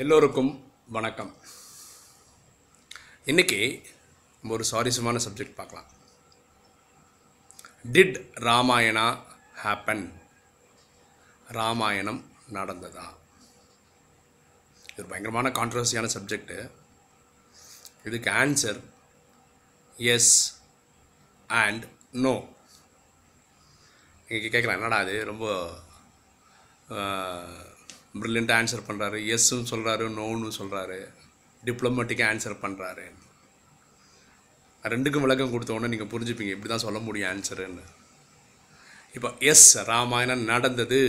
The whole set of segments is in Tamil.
எல்லோருக்கும் வணக்கம். இன்றைக்கி நம்ம ஒரு சுவாரஸ்யமான சப்ஜெக்ட் பார்க்கலாம். டிட் ராமாயணா ஹேப்பன் ராமாயணம் நடந்ததா? இது ஒரு பயங்கரமான கான்ட்ரவர்சியான சப்ஜெக்டு இதுக்கு ஆன்சர் எஸ் அண்ட் நோ நீங்கள் கேட்கலாம் என்னடா அது ரொம்ப ப்ரில்லியண்ட்டாக ஆன்சர் பண்ணுறாரு எஸ்ஸும் சொல்கிறாரு நோன்னு சொல்கிறாரு டிப்ளமேட்டிக்காக ஆன்சர் பண்ணுறாரு ரெண்டுக்கும் விளக்கம் கொடுத்தோன்னே நீங்கள் புரிஞ்சுப்பீங்க இப்படி தான் சொல்ல முடியும் ஆன்சருன்னு இப்போ எஸ் ராமாயணம் நடந்தது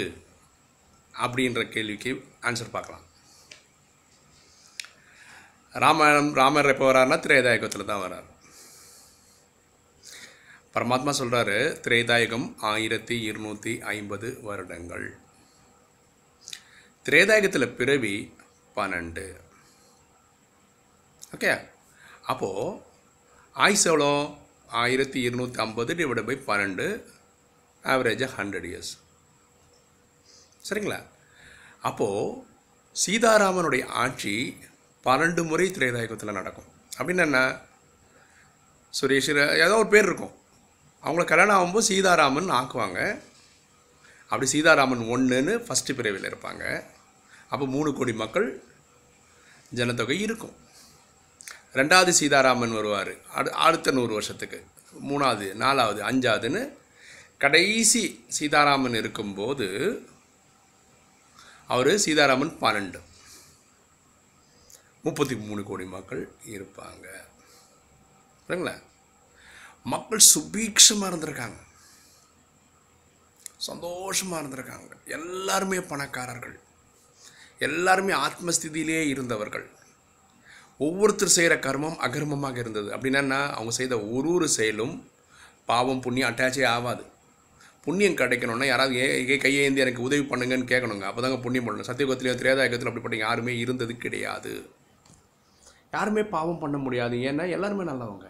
அப்படின்ற கேள்விக்கு ஆன்சர் பார்க்கலாம். ராமாயணம் ராமர் எப்போ வராருன்னா திரேதாயகத்தில் தான் வரார் பரமாத்மா சொல்கிறாரு திரேதாயகம் ஆயிரத்தி இருநூற்றி ஐம்பது வருடங்கள். திரேதாயகத்தில் பிறவி பன்னெண்டு. ஓகே அப்போது ஆயுஸ் எவ்வளோ? ஆயிரத்தி இருநூற்றி ஐம்பது டிவைட் பை பன்னெண்டு ஆவரேஜாக ஹண்ட்ரட் இயர்ஸ் சரிங்களா? அப்போது சீதாராமனுடைய ஆட்சி பன்னெண்டு முறை திரேதாயகத்தில் நடக்கும். அப்படின்னு என்ன? சுரேஷ் ஏதோ ஒரு பேர் இருக்கும். அவங்கள கல்யாணம் ஆகும்போது சீதாராமன் ஆக்குவாங்க. அப்படி சீதாராமன் ஒன்றுன்னு ஃபஸ்ட்டு பிரிவில் இருப்பாங்க. அப்போ மூணு கோடி மக்கள் ஜனத்தொகை இருக்கும். ரெண்டாவது சீதாராமன் வருவார். அடு அடுத்த நூறு வருஷத்துக்கு. மூணாவது நாலாவது அஞ்சாவதுன்னு கடைசி சீதாராமன் இருக்கும்போது அவர் சீதாராமன் பன்னெண்டு. முப்பத்தி மூணு கோடி மக்கள் இருப்பாங்க. சரிங்களா மக்கள் சுபீட்சமாக இருந்திருக்காங்க. சந்தோஷமாக இருந்திருக்காங்க. எல்லாருமே பணக்காரர்கள். எல்லாருமே ஆத்மஸ்திதியிலே இருந்தவர்கள். ஒவ்வொருத்தர் செய்கிற கர்மம் அகர்மமாக இருந்தது. அப்படின்னா அவங்க செய்த ஒரு ஒரு செயலும் பாவம் புண்ணியம் அட்டாச்சே ஆகாது. புண்ணியம் கிடைக்கணும்னா யாராவது ஏ ஏ கையை ஏந்தி எனக்கு உதவி பண்ணுங்கன்னு கேட்கணுங்க அப்போ தாங்க புண்ணியம் பண்ணணும். சத்தியகுத்திலையோ திரேதாயகத்தில் அப்படிப்பட்ட யாருமே இருந்தது கிடையாது. யாருமே பாவம் பண்ண முடியாது. ஏன்னா எல்லாருமே நல்லவங்க.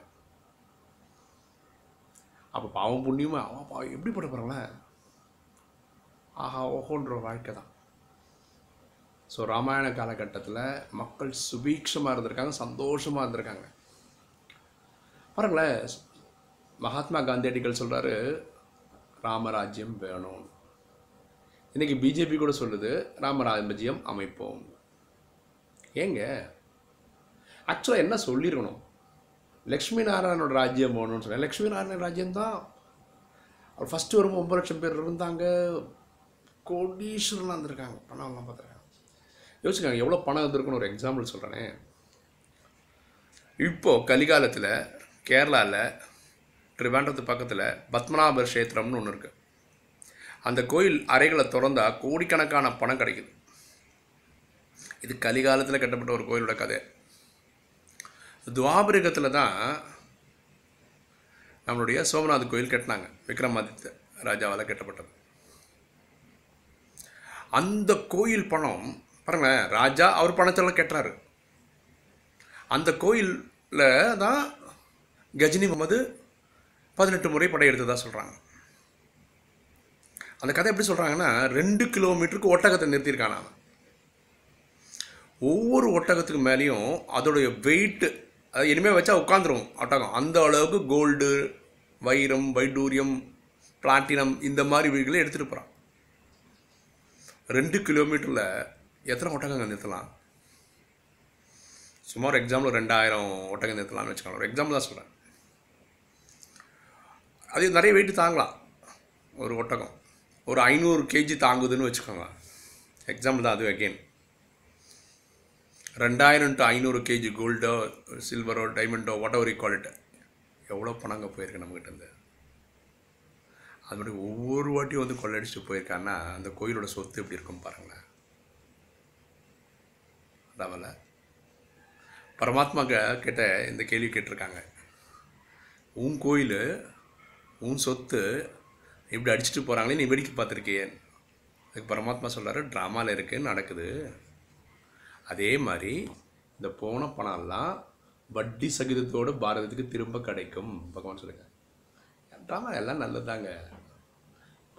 அப்போ பாவம் புண்ணியமா அவன் பாவம் எப்படி பட ஆஹா ஓஹோன்ற வாழ்க்கை தான். ஸோ ராமாயண காலகட்டத்தில் மக்கள் சுபீட்சமாக இருந்திருக்காங்க சந்தோஷமாக இருந்திருக்காங்க. பாருங்களேன் மகாத்மா காந்தியடிகள் சொல்கிறாரு ராமராஜ்யம் வேணும். இன்றைக்கி பிஜேபி கூட சொல்லுது ராமராஜ்யம் அமைப்போம். ஏங்க ஆக்சுவலாக என்ன சொல்லியிருக்கணும் லக்ஷ்மி நாராயணோட ராஜ்யம் வேணும்னு சொன்னேன். லக்ஷ்மி நாராயண ராஜ்யம் தான். அவர் ஃபஸ்ட்டு வரும்போது ஒம்பது லட்சம் பேர் இருந்தாங்க. கோடீஸ்வரனாக இருந்திருக்காங்க. பணம்லாம் பார்த்துருக்காங்க. யோசிக்காங்க எவ்வளோ பணம் இருந்திருக்குன்னு ஒரு எக்ஸாம்பிள் சொல்கிறேனே இப்போது கலிகாலத்தில் கேரளாவில் ட்ரிவாண்டத்து பக்கத்தில் பத்மநாபர் கஷேத்திரம்னு ஒன்று இருக்குது அந்த கோயில் அறைகளை திறந்தா கோடிக்கணக்கான பணம் கிடைக்குது. இது கலிகாலத்தில் கட்டப்பட்ட ஒரு கோயிலோட கதை. துவாபரிகத்தில் தான் நம்மளுடைய சோமநாத் கோயில் கட்டினாங்க விக்ரமாதித்ய ராஜாவால் கட்டப்பட்டது. அந்த கோயில் பணம் பாருங்களேன் ராஜா அவர் பணத்தெல்லாம் கெட்டுறாரு. அந்த கோயிலில் தான் கஜினி முகமது பதினெட்டு முறை படையெடுத்ததாக சொல்கிறாங்க அந்த கதை எப்படி சொல்கிறாங்கன்னா ரெண்டு கிலோமீட்டருக்கு ஒட்டகத்தை நிறுத்தியிருக்கான் அவன். ஒவ்வொரு ஒட்டகத்துக்கு மேலேயும் அதோடைய வெயிட்டு அது இனிமேல் வச்சா உட்காந்துரும் ஒட்டகம். அந்த அளவுக்கு கோல்டு வைரம் வைடூரியம் பிளாட்டினம் இந்த மாதிரி வீடுகளை எடுத்துகிட்டு போகிறான் ரெண்டு கிலோமீட்டரில் எத்தனை ஒட்டகங்கள் நிறுத்தலாம்? சுமார் எக்ஸாம்பிள் ரெண்டாயிரம் ஒட்டகம் நிறுத்தலாம்னு வச்சுக்கலாம் ஒரு எக்ஸாம்பிள் தான் சொல்கிறேன் அது நிறைய வெயிட் தாங்கலாம் ஒரு ஒட்டகம். ஒரு ஐநூறு கேஜி தாங்குதுன்னு வச்சுக்கோங்க. எக்ஸாம்பிள் தான் அது அகெயின் ரெண்டாயிரம் டு ஐநூறு கேஜி கோல்டோ சில்வரோ டைமண்டோ வாட் எவர் ஈக்குவாலிட்டி எவ்வளோ பணங்க போயிருக்கு நம்மக்கிட்டேருந்து அது மாதிரி ஒவ்வொரு வாட்டியும் வந்து கொள்ளடிச்சிட்டு போயிருக்கான்னா அந்த கோயிலோட சொத்து எப்படி இருக்கும் பாருங்களேன். அதாவல பரமாத்மா கிட்ட இந்த கேள்வி கேட்டிருக்காங்க. உன் கோயில் உன் சொத்து இப்படி அடிச்சுட்டு போகிறாங்களே நீ வேடிக்கை பார்த்துருக்கியே. அதுக்கு பரமாத்மா சொல்கிறாரு ட்ராமாவில் இருக்குது நடக்குது. அதே மாதிரி இந்த போன பணம்லாம் வட்டி சகிதத்தோடு பாரதத்துக்கு திரும்ப கிடைக்கும் பகவான் சொல்லுங்க. ட்ராமா எல்லாம் நல்லதாங்க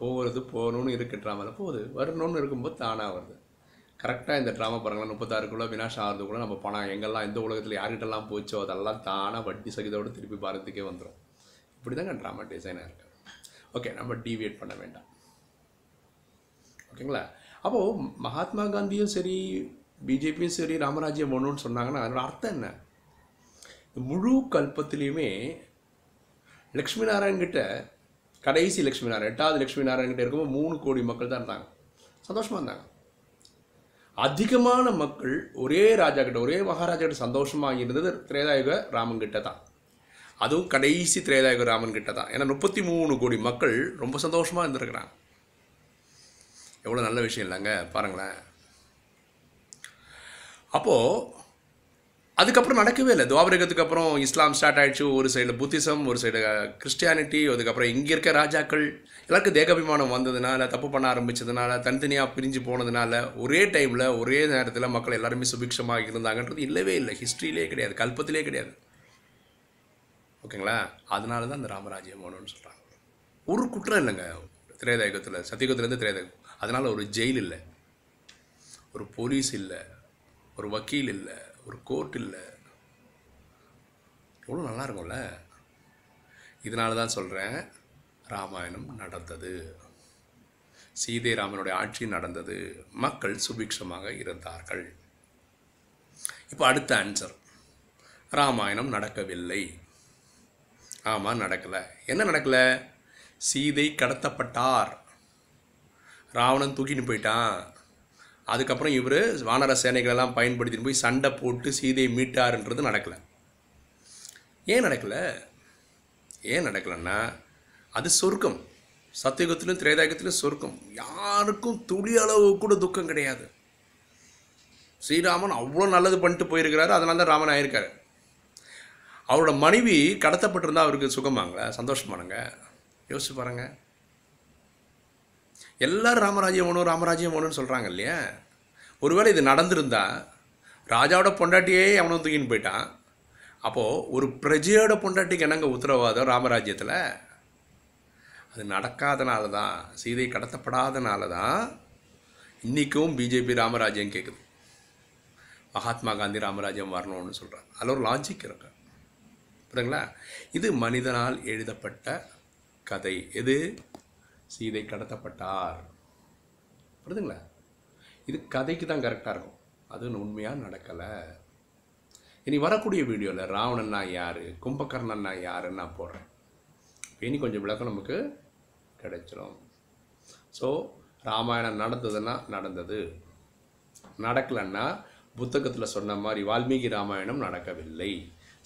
போகிறது போகணும்னு இருக்கு ட்ராமாவில் போகுது. வரணும்னு இருக்கும்போது தானாக வருது. கரெக்டாக இந்த ட்ராமா பாருங்களா முப்பத்தாறுக்குள்ளே வினாஷம் ஆகிறதுக்குள்ளே நம்ம பணம் எங்கெல்லாம் எந்த உலகத்தில் யார்கிட்டலாம் போச்சோ அதெல்லாம் தானாக வட்டி சகிதோடு திருப்பி பாரத்துக்கே வந்துடும் இப்படி தாங்க ட்ராமா டிசைனாக இருக்குது ஓகே நம்ம டீவியேட் பண்ண வேண்டாம். ஓகேங்களா அப்போது மகாத்மா காந்தியும் சரி பிஜேபியும் சரி ராமராஜ்யம் ஒன்றுன்னு சொன்னாங்கன்னா அதனோட அர்த்தம் என்ன? முழு கல்பத்திலையுமே லக்ஷ்மி நாராயண் கிட்ட கடைசி லக்ஷ்மி நாராயண் எட்டாவது லக்ஷ்மி நாராயண் கிட்ட இருக்கும்போது மூணு கோடி மக்கள் தான் இருந்தாங்க. சந்தோஷமாக இருந்தாங்க. அதிகமான மக்கள் ஒரே ராஜா கிட்ட ஒரே மகாராஜா கிட்ட சந்தோஷமாக இருந்தது திரேதாயுக ராமன் கிட்ட தான். அதுவும் கடைசி திரேதாயுக ராமன் கிட்ட தான். ஏன்னா முப்பத்தி மூணு கோடி மக்கள் ரொம்ப சந்தோஷமாக இருந்திருக்கிறாங்க. எவ்வளோ நல்ல விஷயம் இல்லைங்க பாருங்களேன். அப்போது அதுக்கப்புறம் நடக்கவே இல்லை. துவாபரகத்துக்கு அப்புறம் இஸ்லாம் ஸ்டார்ட் ஆயிடுச்சு. ஒரு சைடில் புத்திசம் ஒரு சைடு கிறிஸ்டியானிட்டி அதுக்கப்புறம் இங்கே இருக்க ராஜாக்கள். எல்லாருக்கும் தேகாபிமானம் வந்ததுனால தப்பு பண்ண ஆரம்பிச்சதுனால தனித்தனியாக பிரிஞ்சு போனதுனால ஒரே டைமில் ஒரே நேரத்தில் மக்கள் எல்லாருமே சுபிக்ஷமாக இருந்தாங்கன்றது இல்லவே இல்லை. ஹிஸ்ட்ரியிலே கிடையாது. கல்பத்திலே கிடையாது. ஓகேங்களா? அதனால தான் இந்த ராமராஜ்யம் வேணும்னு சொல்கிறாங்க ஒரு குற்றம் இல்லைங்க. திரேதாயகத்தில் சத்தியுகத்துலேருந்து திரேதாயகம் அதனால் ஒரு ஜெயில் இல்லை. ஒரு போலீஸ் இல்லை. ஒரு வக்கீல் இல்லை. ஒரு கோட் இல்லை. எவ்வளோ நல்லா இருக்கும்ல. இதனால தான் சொல்கிறேன் ராமாயணம் நடந்தது. சீதை ராமனுடைய ஆட்சி நடந்தது. மக்கள் சுபிக்ஷமாக இருந்தார்கள். இப்போ அடுத்த ஆன்சர் ராமாயணம் நடக்கவில்லை. ஆமாம் நடக்கலை. என்ன நடக்கலை? சீதை கடத்தப்பட்டார். ராவணன் தூக்கின்னு போயிட்டான். அதுக்கப்புறம் இவர் வானர சேனைகளெல்லாம் பயன்படுத்தின்னு போய் சண்டை போட்டு சீதையை மீட்டாருன்றது நடக்கலை. ஏன் நடக்கலை? ஏன் நடக்கலைன்னா அது சொர்க்கம். சத்தியுகத்திலும் திரேதாயுகத்திலும் சொர்க்கம். யாருக்கும் துளி அளவு கூட துக்கம் கிடையாது. ஸ்ரீராமன் அவ்வளோ நல்லது பண்ணிட்டு போயிருக்கிறாரு அதனால தான் ராமன் ஆயிருக்காரு. அவரோட மனைவி கடத்தப்பட்டிருந்தால் அவருக்கு சுகமாங்களா சந்தோஷமானுங்க யோசிச்சு பாருங்கள் எல்லாரும் ராமராஜ்யம் ஒன்று ராமராஜ்யம் ஒன்றுன்னு சொல்கிறாங்க இல்லையா? ஒருவேளை இது நடந்திருந்தா ராஜாவோட பொண்டாட்டியே அவனும் தூக்கின்னு போயிட்டான். அப்போது ஒரு பிரஜையோட பொண்டாட்டிக்கு என்னங்க உத்தரவாதம் ராமராஜ்யத்தில்? அது நடக்காதனால தான் சீதை கடத்தப்படாதனால தான் இன்றைக்கும் பிஜேபி ராமராஜ்யம் கேட்குது மகாத்மா காந்தி ராமராஜ்யம் வரணும்னு சொல்கிறாங்க அதில் ஒரு லாஜிக் இருக்கு. புரியுதுங்களா? இது மனிதனால் எழுதப்பட்ட கதை. எது? சீதை கடத்தப்பட்டார். புரிதுங்களா? இது கதைக்கு தான் கரெக்டாக இருக்கும். அது உண்மையாக நடக்கலை. இனி வரக்கூடிய வீடியோவில் ராவணன்னா யார் கும்பகர்ணன்னா யாருன்னு நான் போடுறேன். இனி கொஞ்சம் விளக்கம் நமக்கு கிடைச்சிடும் ஸோ ராமாயணம் நடந்ததுன்னா நடந்தது. நடக்கலைன்னா புத்தகத்தில் சொன்ன மாதிரி வால்மீகி ராமாயணம் நடக்கவில்லை.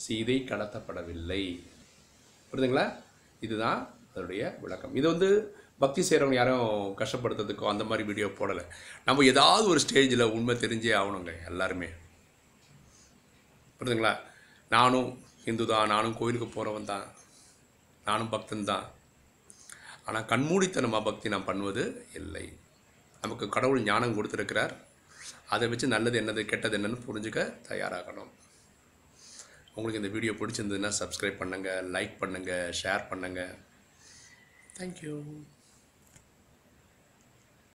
சீதை கடத்தப்படவில்லை. புரியுதுங்களா இதுதான் அதனுடைய விளக்கம். இது வந்து பக்தி செய்கிறவங்க யாரும் கஷ்டப்படுத்துறதுக்கோ அந்த மாதிரி வீடியோ போடலை. நம்ம ஏதாவது ஒரு ஸ்டேஜில் உண்மை தெரிஞ்சே ஆகணுங்க எல்லாருமே. புரியுதுங்களா? நானும் இந்து தான் நானும் கோயிலுக்கு போகிறவன் தான் நானும் பக்தன் தான். ஆனால் கண்மூடித்தனமாக பக்தி நான் பண்ணுவது இல்லை. நமக்கு கடவுள் ஞானம் கொடுத்துருக்கிறார். அதை வச்சு நல்லது என்னது கெட்டது என்னன்னு புரிஞ்சுக்க தயாராகணும். உங்களுக்கு இந்த வீடியோ பிடிச்சிருந்ததுன்னா சப்ஸ்கிரைப் பண்ணுங்கள் லைக் பண்ணுங்கள் ஷேர் பண்ணுங்கள் தேங்க்யூ